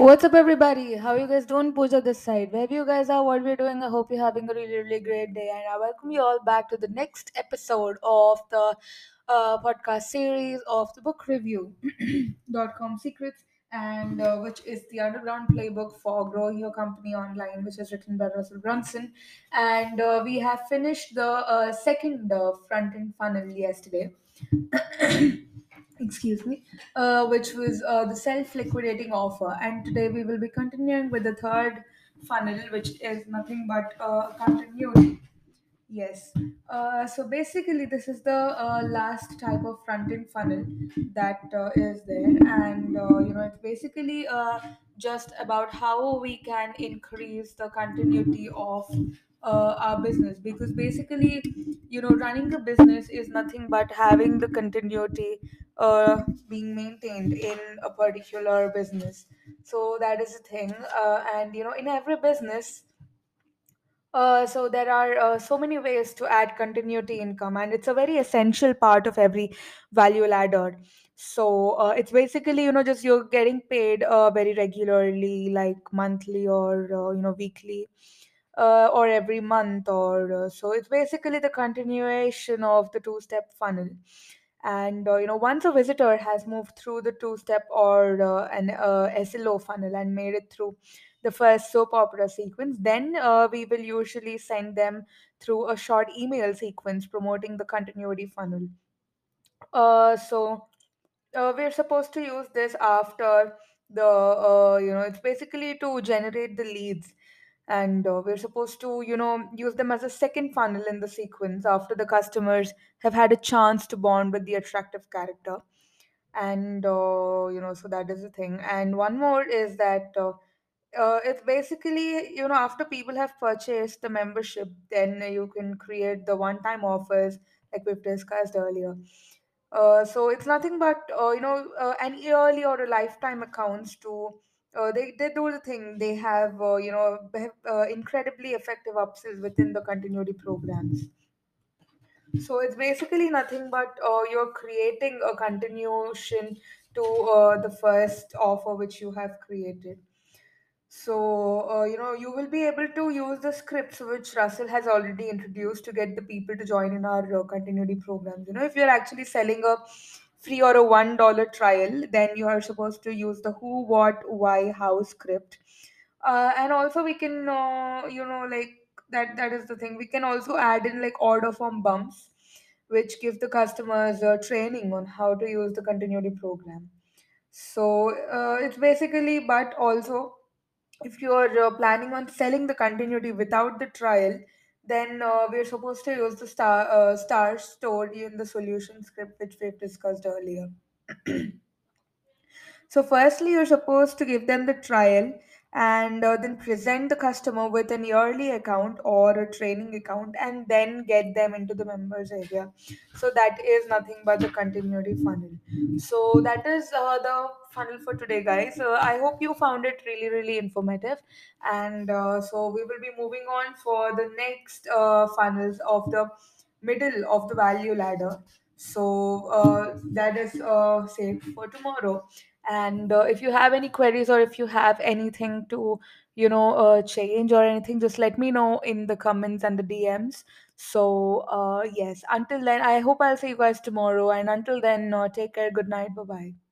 What's up, everybody? How you guys doing? Pooja this side. Wherever you guys are, what we're doing, I hope you're having a really, really great day. And I welcome you all back to the next episode of the uh, podcast series of the book review dot com secrets, and uh, which is the underground playbook for growing your company online, which is written by Russell Brunson. And uh, we have finished the uh, second uh, front end funnel yesterday. excuse me, uh, which was uh, the self liquidating offer. And today we will be continuing with the third funnel, which is nothing but uh, continuity. Yes. Uh, so basically, this is the uh, last type of front end funnel that uh, is there, and uh, you know, it's basically uh, just about how we can increase the continuity of uh, our business. Because basically, you know, running a business is nothing but having the continuity uh, being maintained in a particular business. So that is the thing, uh, and you know, in every business uh, so there are uh, so many ways to add continuity income, and it's a very essential part of every value ladder. So uh, it's basically you know just you're getting paid uh, very regularly, like monthly or uh, you know weekly, uh, or every month, or uh, so it's basically the continuation of the two-step funnel. And uh, you know once a visitor has moved through the two-step or uh, an uh, SLO funnel and made it through the first soap opera sequence. Then uh, we will usually send them through a short email sequence promoting the continuity funnel. Uh, so uh, we're supposed to use this after the you know it's basically to generate the leads and uh, we're supposed to you know use them as a second funnel in the sequence after the customers have had a chance to bond with the attractive character. And uh, you know so that is the thing. And one more is that uh, uh, it's basically you know after people have purchased the membership then you can create the one time offers like we've discussed earlier. Uh, so it's nothing but uh, you know uh, an yearly or a lifetime accounts to uh, they, they do the thing. They have uh, you know uh, incredibly effective upsells within the continuity programs. So it's basically nothing but uh, you're creating a continuation to uh, the first offer which you have created. So, uh, you know, you will be able to use the scripts which Russell has already introduced to get the people to join in our continuity programs. You know, if you're actually selling a free or a one dollar trial, then you are supposed to use the who, what, why, how script. Uh, and also, we can, uh, you know, like that. That is the thing. We can also add in like order form bumps, which give the customers uh, training on how to use the continuity program. So uh, it's basically, but also if you're uh, planning on selling the continuity without the trial, then uh, we're supposed to use the star uh, stars stored in the solution script which we've discussed earlier. So, firstly, you're supposed to give them the trial and uh, then present the customer with an yearly account or a training account and then get them into the members area. So, that is nothing but the continuity funnel. So, that is uh, the funnel for today, guys. Uh, I hope you found it really, really informative. And uh, so, we will be moving on for the next uh, funnels of the middle of the value ladder. So, uh, that is saved for tomorrow and uh, if you have any queries or if you have anything to you know uh, change or anything just let me know in the comments and the dms so uh, yes until then i hope i'll see you guys tomorrow. And until then uh, take care. Good night. Bye bye